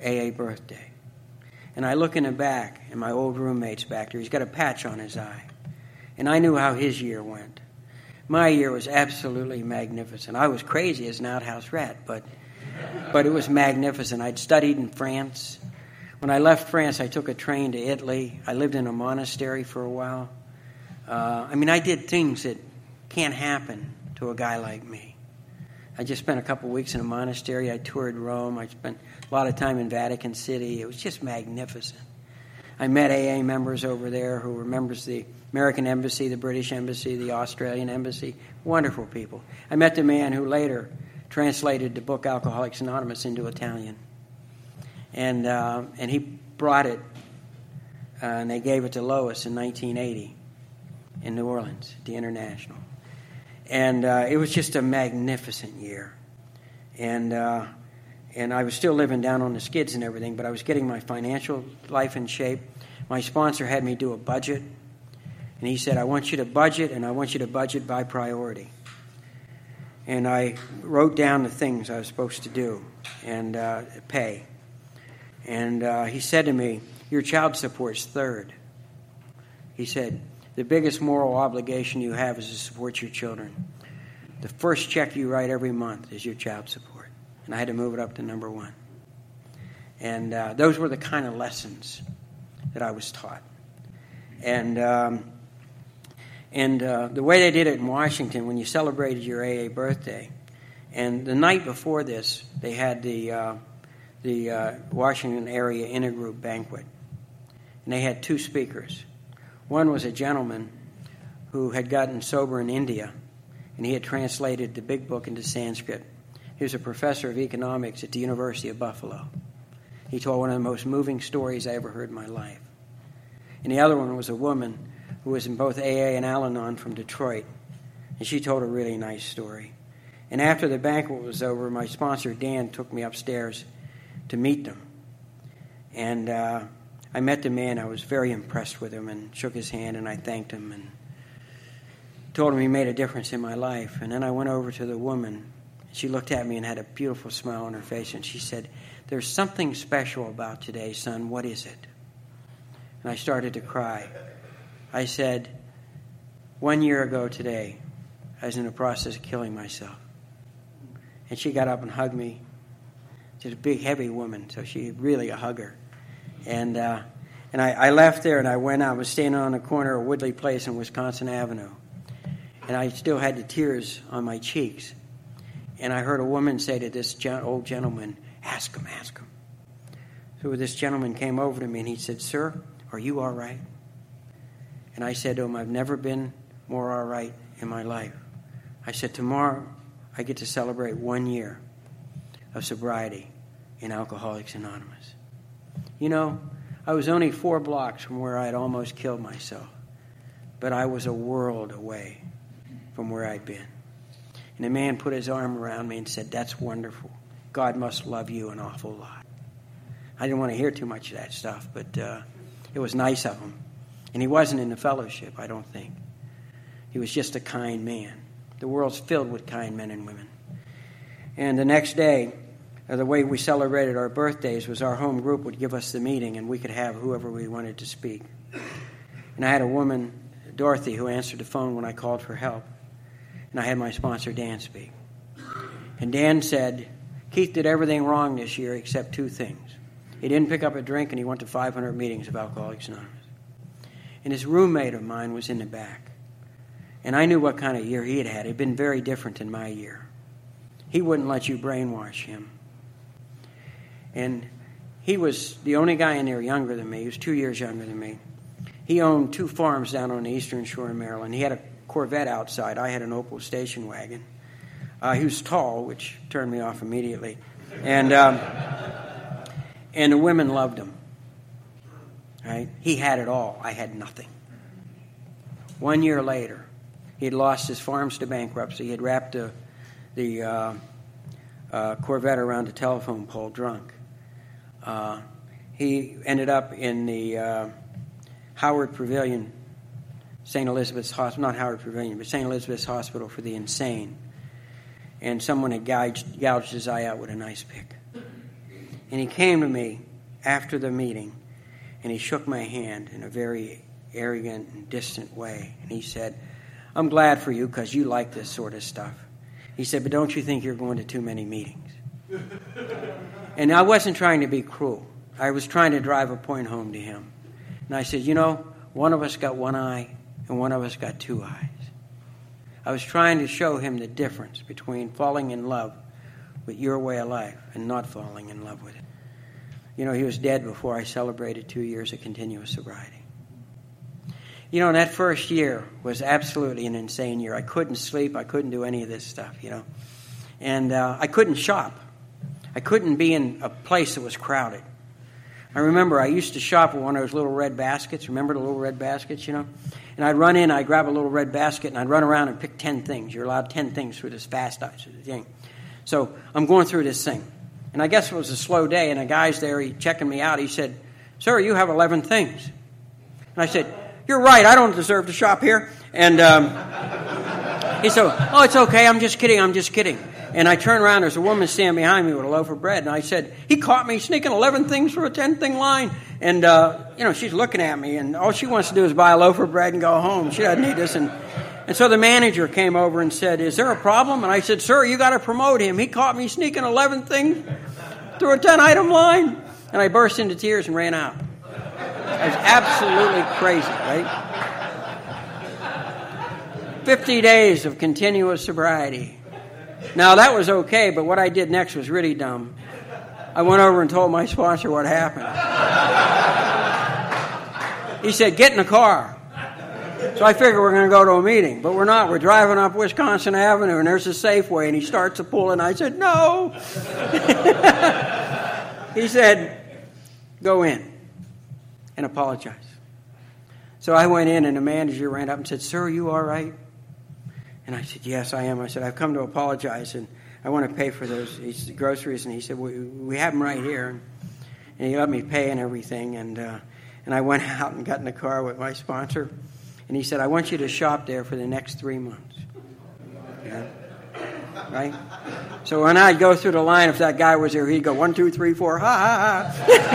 AA birthday. And I look in the back, and my old roommate's back there. He's got a patch on his eye. And I knew how his year went. My year was absolutely magnificent. I was crazy as an outhouse rat, but, but it was magnificent. I'd studied in France. When I left France, I took a train to Italy. I lived in a monastery for a while. Uh, I mean, I did things that can't happen to a guy like me. I just spent a couple weeks in a monastery. I toured Rome. I spent a lot of time in Vatican City. It was just magnificent. I met AA members over there who were members of the American Embassy, the British Embassy, the Australian Embassy. Wonderful people. I met the man who later translated the book Alcoholics Anonymous into Italian and uh, and he brought it, uh, and they gave it to Lois in 1980 in New Orleans, the International, and uh, it was just a magnificent year, and uh, and I was still living down on the skids and everything, but I was getting my financial life in shape. My sponsor had me do a budget, and he said, "I want you to budget, and I want you to budget by priority." And I wrote down the things I was supposed to do and uh, pay. And uh, he said to me, Your child support's third. He said, The biggest moral obligation you have is to support your children. The first check you write every month is your child support. And I had to move it up to number one. And uh, those were the kind of lessons that I was taught. And, um, and uh, the way they did it in Washington, when you celebrated your AA birthday, and the night before this, they had the uh, the uh, Washington area intergroup banquet. And they had two speakers. One was a gentleman who had gotten sober in India, and he had translated the big book into Sanskrit. He was a professor of economics at the University of Buffalo. He told one of the most moving stories I ever heard in my life. And the other one was a woman who was in both AA and Al Anon from Detroit, and she told a really nice story. And after the banquet was over, my sponsor, Dan, took me upstairs to meet them. And uh, I met the man. I was very impressed with him and shook his hand and I thanked him and told him he made a difference in my life. And then I went over to the woman. She looked at me and had a beautiful smile on her face and she said, There's something special about today, son. What is it? And I started to cry. I said, One year ago today, I was in the process of killing myself. And she got up and hugged me She's a big, heavy woman, so she's really a hugger. And, uh, And I, I left there and I went out. I was standing on the corner of Woodley Place and Wisconsin Avenue. And I still had the tears on my cheeks. And I heard a woman say to this old gentleman, Ask him, ask him. So this gentleman came over to me and he said, Sir, are you all right? And I said to him, I've never been more all right in my life. I said, Tomorrow I get to celebrate one year of sobriety in Alcoholics Anonymous. You know, I was only four blocks from where I'd almost killed myself, but I was a world away from where I'd been. And a man put his arm around me and said, That's wonderful. God must love you an awful lot. I didn't want to hear too much of that stuff, but uh, it was nice of him. And he wasn't in the fellowship, I don't think. He was just a kind man. The world's filled with kind men and women. And the next day, uh, the way we celebrated our birthdays was our home group would give us the meeting and we could have whoever we wanted to speak. And I had a woman, Dorothy, who answered the phone when I called for help. And I had my sponsor, Dan, speak. And Dan said, Keith did everything wrong this year except two things. He didn't pick up a drink and he went to 500 meetings of Alcoholics Anonymous. And his roommate of mine was in the back. And I knew what kind of year he had had. It had been very different than my year. He wouldn't let you brainwash him. And he was the only guy in there younger than me. He was two years younger than me. He owned two farms down on the eastern shore of Maryland. He had a Corvette outside. I had an Opel station wagon. Uh, he was tall, which turned me off immediately. And, um, and the women loved him. Right? He had it all. I had nothing. One year later, he had lost his farms to bankruptcy. He had wrapped a, the uh, uh, Corvette around a telephone pole drunk. Uh, he ended up in the uh, Howard Pavilion, St. Elizabeth's Hospital, not Howard Pavilion, but St. Elizabeth's Hospital for the Insane. And someone had gouged, gouged his eye out with an ice pick. And he came to me after the meeting and he shook my hand in a very arrogant and distant way. And he said, I'm glad for you because you like this sort of stuff. He said, But don't you think you're going to too many meetings? and I wasn't trying to be cruel. I was trying to drive a point home to him. And I said, You know, one of us got one eye and one of us got two eyes. I was trying to show him the difference between falling in love with your way of life and not falling in love with it. You know, he was dead before I celebrated two years of continuous sobriety. You know, and that first year was absolutely an insane year. I couldn't sleep. I couldn't do any of this stuff, you know. And uh, I couldn't shop. I couldn't be in a place that was crowded. I remember I used to shop with one of those little red baskets. Remember the little red baskets, you know? And I'd run in, I'd grab a little red basket, and I'd run around and pick 10 things. You're allowed 10 things through this fast thing. So I'm going through this thing. And I guess it was a slow day, and a guy's there, he checking me out. He said, Sir, you have 11 things. And I said, you're right. I don't deserve to shop here. And um, he said, Oh, it's okay. I'm just kidding. I'm just kidding. And I turned around. There's a woman standing behind me with a loaf of bread. And I said, He caught me sneaking 11 things through a 10 thing line. And, uh, you know, she's looking at me. And all she wants to do is buy a loaf of bread and go home. She doesn't need this. And, and so the manager came over and said, Is there a problem? And I said, Sir, you got to promote him. He caught me sneaking 11 things through a 10 item line. And I burst into tears and ran out. It was absolutely crazy, right? 50 days of continuous sobriety. Now, that was okay, but what I did next was really dumb. I went over and told my sponsor what happened. He said, Get in the car. So I figured we're going to go to a meeting, but we're not. We're driving up Wisconsin Avenue, and there's a Safeway, and he starts to pull, and I said, No. he said, Go in and apologize. So I went in, and the manager ran up and said, Sir, are you all right? And I said, Yes, I am. I said, I've come to apologize, and I want to pay for those groceries. And he said, We, we have them right here. And he let me pay and everything. And, uh, and I went out and got in the car with my sponsor. And he said, I want you to shop there for the next three months. Yeah. Right? So when I'd go through the line, if that guy was there, he'd go, one, two, three, four, ha, ha, ha.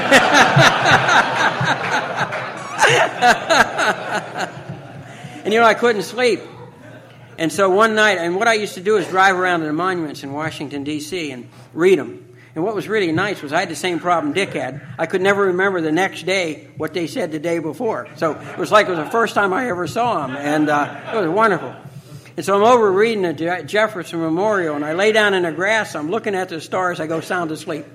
and you know, I couldn't sleep. And so one night, and what I used to do is drive around to the monuments in Washington, D.C., and read them. And what was really nice was I had the same problem Dick had. I could never remember the next day what they said the day before. So it was like it was the first time I ever saw him, and uh, it was wonderful. And so I'm over reading the Jefferson Memorial, and I lay down in the grass. I'm looking at the stars. I go sound asleep.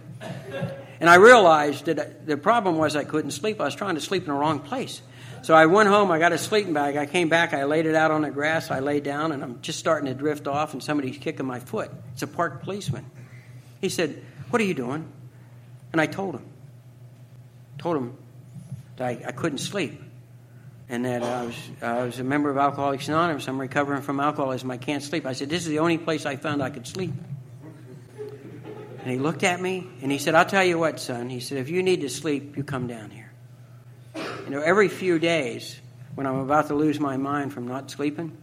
And I realized that the problem was I couldn't sleep. I was trying to sleep in the wrong place. So I went home, I got a sleeping bag. I came back, I laid it out on the grass, I lay down, and I'm just starting to drift off, and somebody's kicking my foot. It's a park policeman. He said, What are you doing? And I told him. Told him that I, I couldn't sleep. And that I was, I was a member of Alcoholics Anonymous. I'm recovering from alcoholism. I can't sleep. I said, This is the only place I found I could sleep. And he looked at me and he said, I'll tell you what, son. He said, If you need to sleep, you come down here. You know, every few days, when I'm about to lose my mind from not sleeping,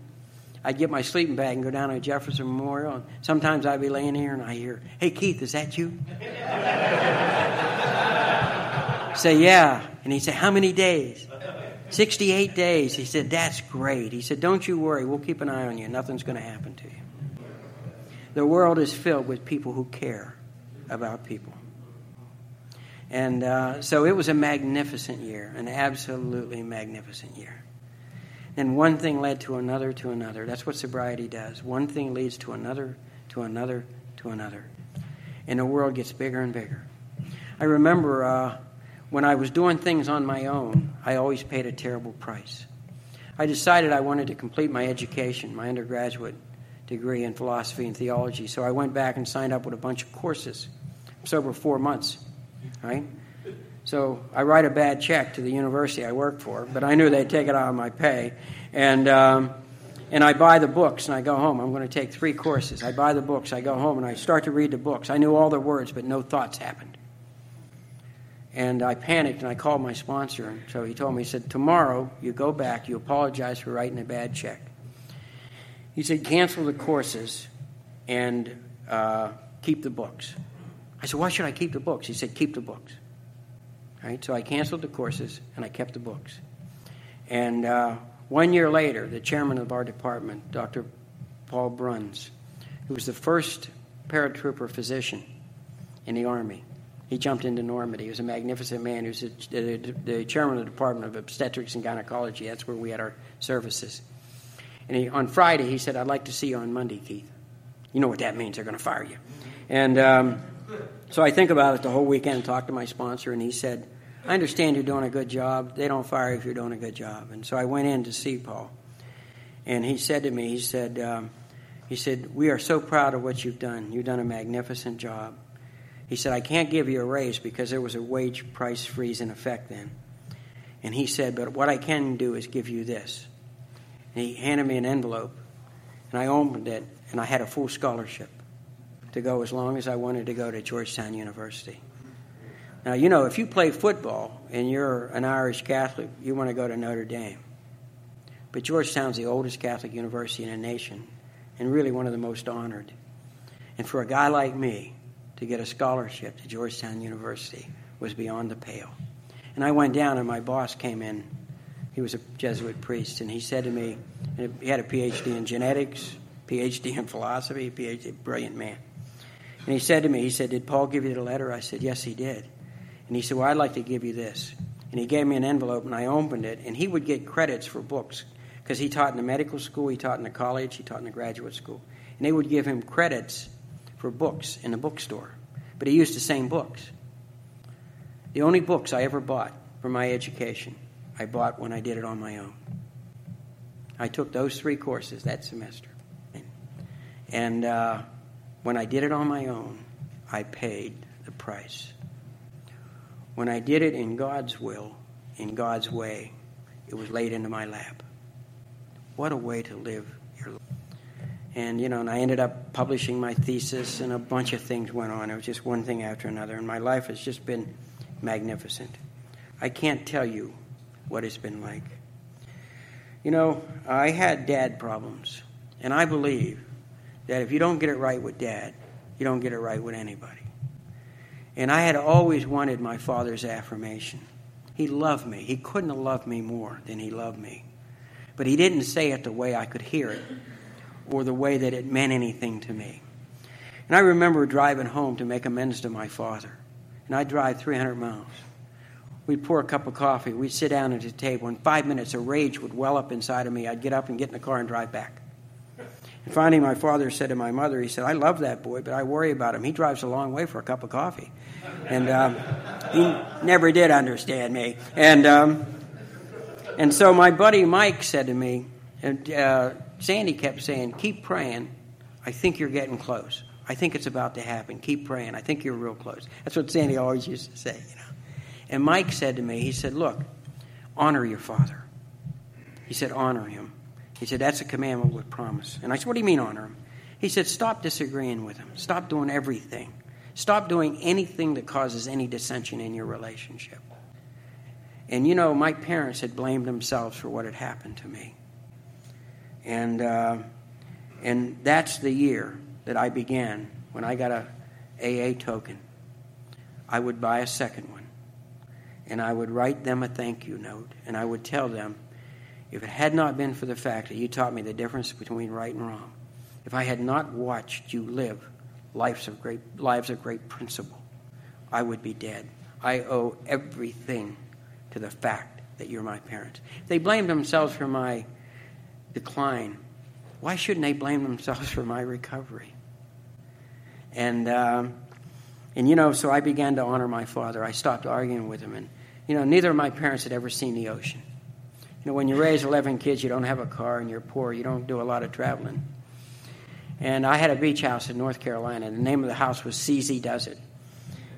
I'd get my sleeping bag and go down to Jefferson Memorial. And sometimes I'd be laying here and I hear, Hey, Keith, is that you? say, Yeah. And he'd say, How many days? 68 days. He said, That's great. He said, Don't you worry. We'll keep an eye on you. Nothing's going to happen to you. The world is filled with people who care about people. And uh, so it was a magnificent year, an absolutely magnificent year. And one thing led to another to another. That's what sobriety does. One thing leads to another, to another, to another. And the world gets bigger and bigger. I remember uh, when I was doing things on my own, I always paid a terrible price. I decided I wanted to complete my education, my undergraduate degree in philosophy and theology, so I went back and signed up with a bunch of courses. It's over four months right? So I write a bad check to the university I work for, but I knew they'd take it out of my pay. And, um, and I buy the books and I go home. I'm going to take three courses. I buy the books, I go home, and I start to read the books. I knew all the words, but no thoughts happened. And I panicked and I called my sponsor. And so he told me, he said, Tomorrow you go back, you apologize for writing a bad check. He said, Cancel the courses and uh, keep the books. I said, Why should I keep the books? He said, Keep the books. Right? So I canceled the courses and I kept the books. And uh, one year later, the chairman of our department, Dr. Paul Bruns, who was the first paratrooper physician in the Army, he jumped into Normandy. He was a magnificent man. He was the, the chairman of the Department of Obstetrics and Gynecology. That's where we had our services. And he, on Friday, he said, I'd like to see you on Monday, Keith. You know what that means. They're going to fire you. And um, so I think about it the whole weekend, talked to my sponsor, and he said, I understand you're doing a good job. They don't fire you if you're doing a good job. And so I went in to see Paul. And he said to me, he said, um, he said, we are so proud of what you've done. You've done a magnificent job. He said, I can't give you a raise because there was a wage price freeze in effect then. And he said, but what I can do is give you this. And he handed me an envelope, and I opened it, and I had a full scholarship to go as long as I wanted to go to Georgetown University. Now, you know, if you play football and you're an Irish Catholic, you want to go to Notre Dame. But Georgetown's the oldest Catholic university in the nation and really one of the most honored. And for a guy like me to get a scholarship to Georgetown University was beyond the pale. And I went down, and my boss came in. He was a Jesuit priest, and he said to me, he had a PhD in genetics, PhD in philosophy, PhD, brilliant man. And he said to me, he said, Did Paul give you the letter? I said, Yes, he did. And he said, Well, I'd like to give you this. And he gave me an envelope, and I opened it, and he would get credits for books because he taught in the medical school, he taught in the college, he taught in the graduate school. And they would give him credits for books in the bookstore. But he used the same books. The only books I ever bought for my education, I bought when I did it on my own. I took those three courses that semester. And uh, when I did it on my own, I paid the price. When I did it in God's will, in God's way, it was laid into my lap. What a way to live your life. And, you know, and I ended up publishing my thesis, and a bunch of things went on. It was just one thing after another, and my life has just been magnificent. I can't tell you what it's been like. You know, I had dad problems, and I believe that if you don't get it right with dad, you don't get it right with anybody. And I had always wanted my father's affirmation. He loved me. He couldn't have loved me more than he loved me. But he didn't say it the way I could hear it or the way that it meant anything to me. And I remember driving home to make amends to my father. And I'd drive 300 miles. We'd pour a cup of coffee. We'd sit down at the table. In five minutes, a rage would well up inside of me. I'd get up and get in the car and drive back. And finally, my father said to my mother, he said, I love that boy, but I worry about him. He drives a long way for a cup of coffee. And um, he never did understand me. And, um, and so my buddy Mike said to me, and uh, Sandy kept saying, Keep praying. I think you're getting close. I think it's about to happen. Keep praying. I think you're real close. That's what Sandy always used to say, you know. And Mike said to me, he said, Look, honor your father. He said, honor him. He said, That's a commandment with promise. And I said, What do you mean honor him? He said, Stop disagreeing with him. Stop doing everything. Stop doing anything that causes any dissension in your relationship. And you know, my parents had blamed themselves for what had happened to me. And, uh, and that's the year that I began when I got a AA token. I would buy a second one. And I would write them a thank you note. And I would tell them, if it had not been for the fact that you taught me the difference between right and wrong, if I had not watched you live lives of great, lives of great principle, I would be dead. I owe everything to the fact that you're my parents. They blame themselves for my decline, why shouldn't they blame themselves for my recovery? And, um, and you know, so I began to honor my father. I stopped arguing with him. And, you know, neither of my parents had ever seen the ocean. You know, when you raise 11 kids, you don't have a car and you're poor, you don't do a lot of traveling. And I had a beach house in North Carolina. The name of the house was Easy Does It.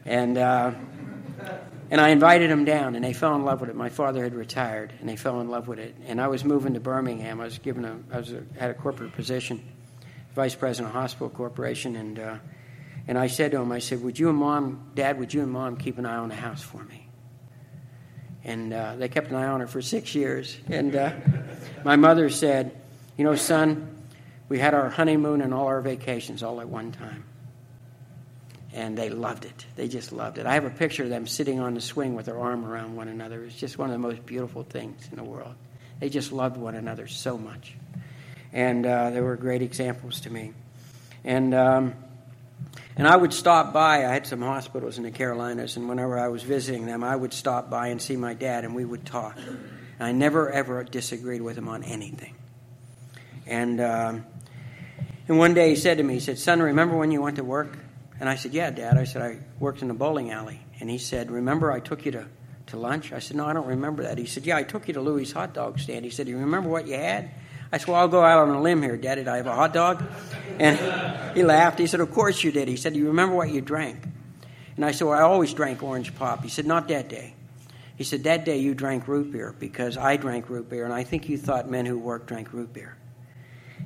And, uh, and I invited them down, and they fell in love with it. My father had retired, and they fell in love with it. And I was moving to Birmingham. I was given a, I was a, had a corporate position, vice president of Hospital Corporation, and uh, and I said to him, I said, "Would you and mom, dad, would you and mom keep an eye on the house for me?" And uh, they kept an eye on her for six years. And uh, my mother said, "You know, son, we had our honeymoon and all our vacations all at one time." and they loved it. They just loved it. I have a picture of them sitting on the swing with their arm around one another. It's just one of the most beautiful things in the world. They just loved one another so much. And uh, they were great examples to me. And, um, and I would stop by. I had some hospitals in the Carolinas, and whenever I was visiting them, I would stop by and see my dad, and we would talk. And I never, ever disagreed with him on anything. And, um, and one day he said to me, he said, Son, remember when you went to work? And I said, Yeah, Dad. I said, I worked in a bowling alley. And he said, Remember I took you to, to lunch? I said, No, I don't remember that. He said, Yeah, I took you to Louis' hot dog stand. He said, you remember what you had? I said, Well, I'll go out on a limb here, Dad. Did I have a hot dog? And he laughed. He said, Of course you did. He said, Do you remember what you drank? And I said, Well, I always drank orange pop. He said, Not that day. He said, That day you drank root beer because I drank root beer, and I think you thought men who worked drank root beer.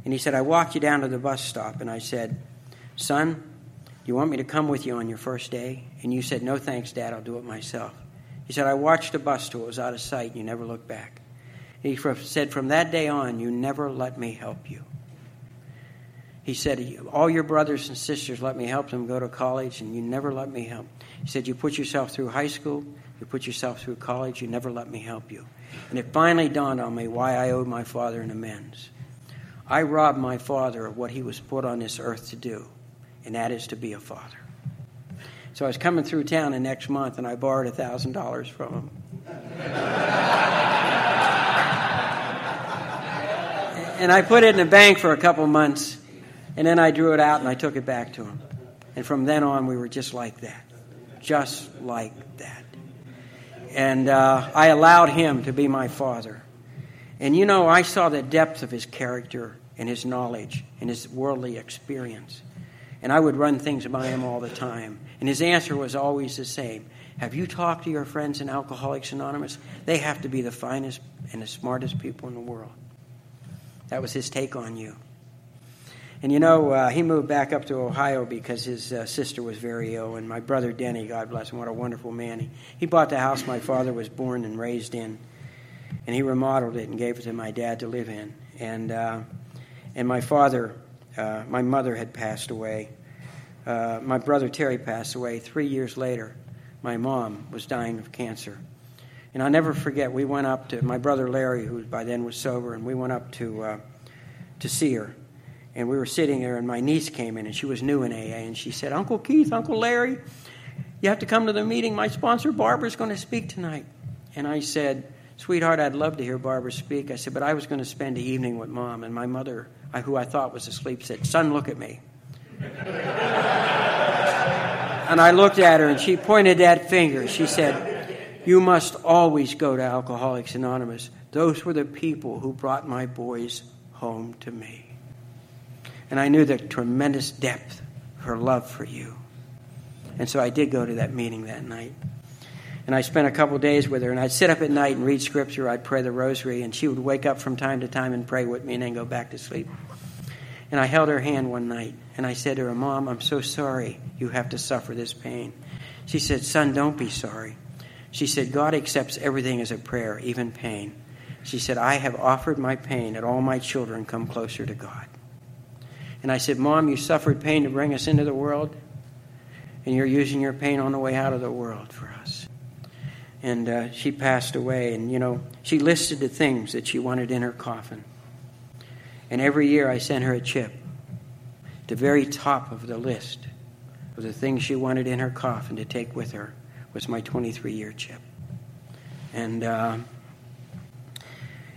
And he said, I walked you down to the bus stop, and I said, Son, you want me to come with you on your first day? And you said, No thanks, Dad, I'll do it myself. He said, I watched the bus till it was out of sight and you never looked back. He said, From that day on, you never let me help you. He said, All your brothers and sisters let me help them go to college, and you never let me help. He said, You put yourself through high school, you put yourself through college, you never let me help you. And it finally dawned on me why I owed my father an amends. I robbed my father of what he was put on this earth to do and that is to be a father. So I was coming through town the next month, and I borrowed $1,000 from him. and I put it in the bank for a couple months, and then I drew it out and I took it back to him. And from then on, we were just like that. Just like that. And uh, I allowed him to be my father. And you know, I saw the depth of his character and his knowledge and his worldly experience. And I would run things by him all the time. And his answer was always the same Have you talked to your friends in Alcoholics Anonymous? They have to be the finest and the smartest people in the world. That was his take on you. And you know, uh, he moved back up to Ohio because his uh, sister was very ill. And my brother Denny, God bless him, what a wonderful man. He, he bought the house my father was born and raised in. And he remodeled it and gave it to my dad to live in. And, uh, and my father uh, my mother had passed away. Uh, my brother Terry passed away. Three years later, my mom was dying of cancer. And I'll never forget, we went up to my brother Larry, who by then was sober, and we went up to, uh, to see her. And we were sitting there, and my niece came in, and she was new in AA, and she said, Uncle Keith, Uncle Larry, you have to come to the meeting. My sponsor, Barbara's going to speak tonight. And I said, Sweetheart, I'd love to hear Barbara speak. I said, But I was going to spend the evening with mom. And my mother, who I thought was asleep, said, Son, look at me. and I looked at her, and she pointed that finger. She said, You must always go to Alcoholics Anonymous. Those were the people who brought my boys home to me. And I knew the tremendous depth of her love for you. And so I did go to that meeting that night. And I spent a couple days with her, and I'd sit up at night and read scripture. I'd pray the rosary, and she would wake up from time to time and pray with me and then go back to sleep. And I held her hand one night, and I said to her, Mom, I'm so sorry you have to suffer this pain. She said, Son, don't be sorry. She said, God accepts everything as a prayer, even pain. She said, I have offered my pain that all my children come closer to God. And I said, Mom, you suffered pain to bring us into the world, and you're using your pain on the way out of the world for us. And uh, she passed away, and you know, she listed the things that she wanted in her coffin. And every year I sent her a chip. The very top of the list of the things she wanted in her coffin to take with her was my 23 year chip. And, uh,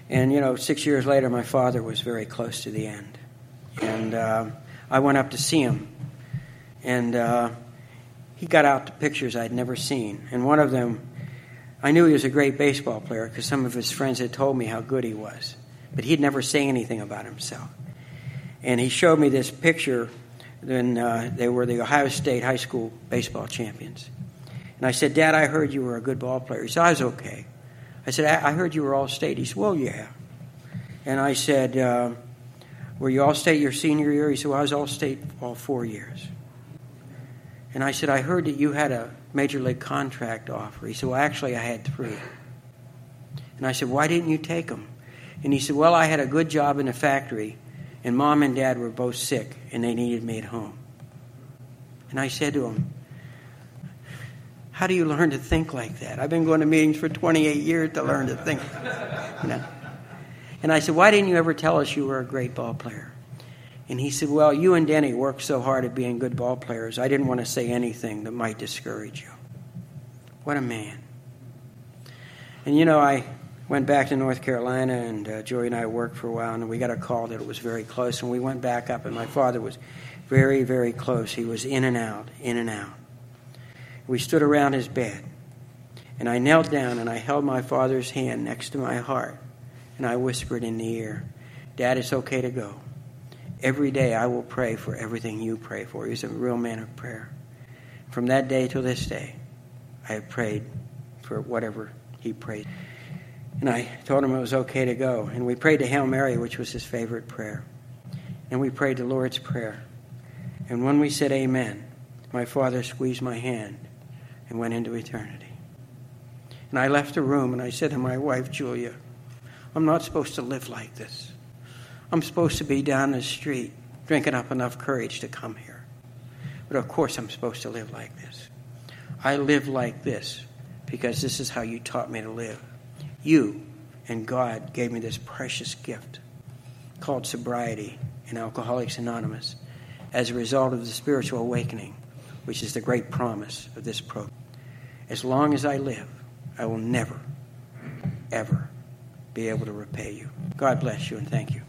and, you know, six years later, my father was very close to the end. And uh, I went up to see him. And uh, he got out the pictures I'd never seen. And one of them, I knew he was a great baseball player because some of his friends had told me how good he was. But he'd never say anything about himself. And he showed me this picture when uh, they were the Ohio State high school baseball champions. And I said, Dad, I heard you were a good ball player. He said, I was okay. I said, I, I heard you were all state. He said, Well, yeah. And I said, uh, Were you all state your senior year? He said, Well, I was all state all four years. And I said, I heard that you had a major league contract offer. He said, Well, actually, I had three. And I said, Why didn't you take them? And he said, Well, I had a good job in the factory, and mom and dad were both sick, and they needed me at home. And I said to him, How do you learn to think like that? I've been going to meetings for 28 years to learn to think. You know? And I said, Why didn't you ever tell us you were a great ball player? And he said, Well, you and Denny worked so hard at being good ball players, I didn't want to say anything that might discourage you. What a man. And you know, I went back to North Carolina, and uh, Joey and I worked for a while, and we got a call that it was very close, and we went back up, and my father was very, very close. He was in and out, in and out. We stood around his bed, and I knelt down and I held my father's hand next to my heart, and I whispered in the ear, Dad, it's okay to go. Every day I will pray for everything you pray for. He's a real man of prayer. From that day till this day, I have prayed for whatever he prayed. And I told him it was okay to go. And we prayed the Hail Mary, which was his favorite prayer. And we prayed the Lord's Prayer. And when we said amen, my father squeezed my hand and went into eternity. And I left the room and I said to my wife, Julia, I'm not supposed to live like this. I'm supposed to be down the street drinking up enough courage to come here. But of course, I'm supposed to live like this. I live like this because this is how you taught me to live. You and God gave me this precious gift called sobriety in Alcoholics Anonymous as a result of the spiritual awakening, which is the great promise of this program. As long as I live, I will never, ever be able to repay you. God bless you and thank you.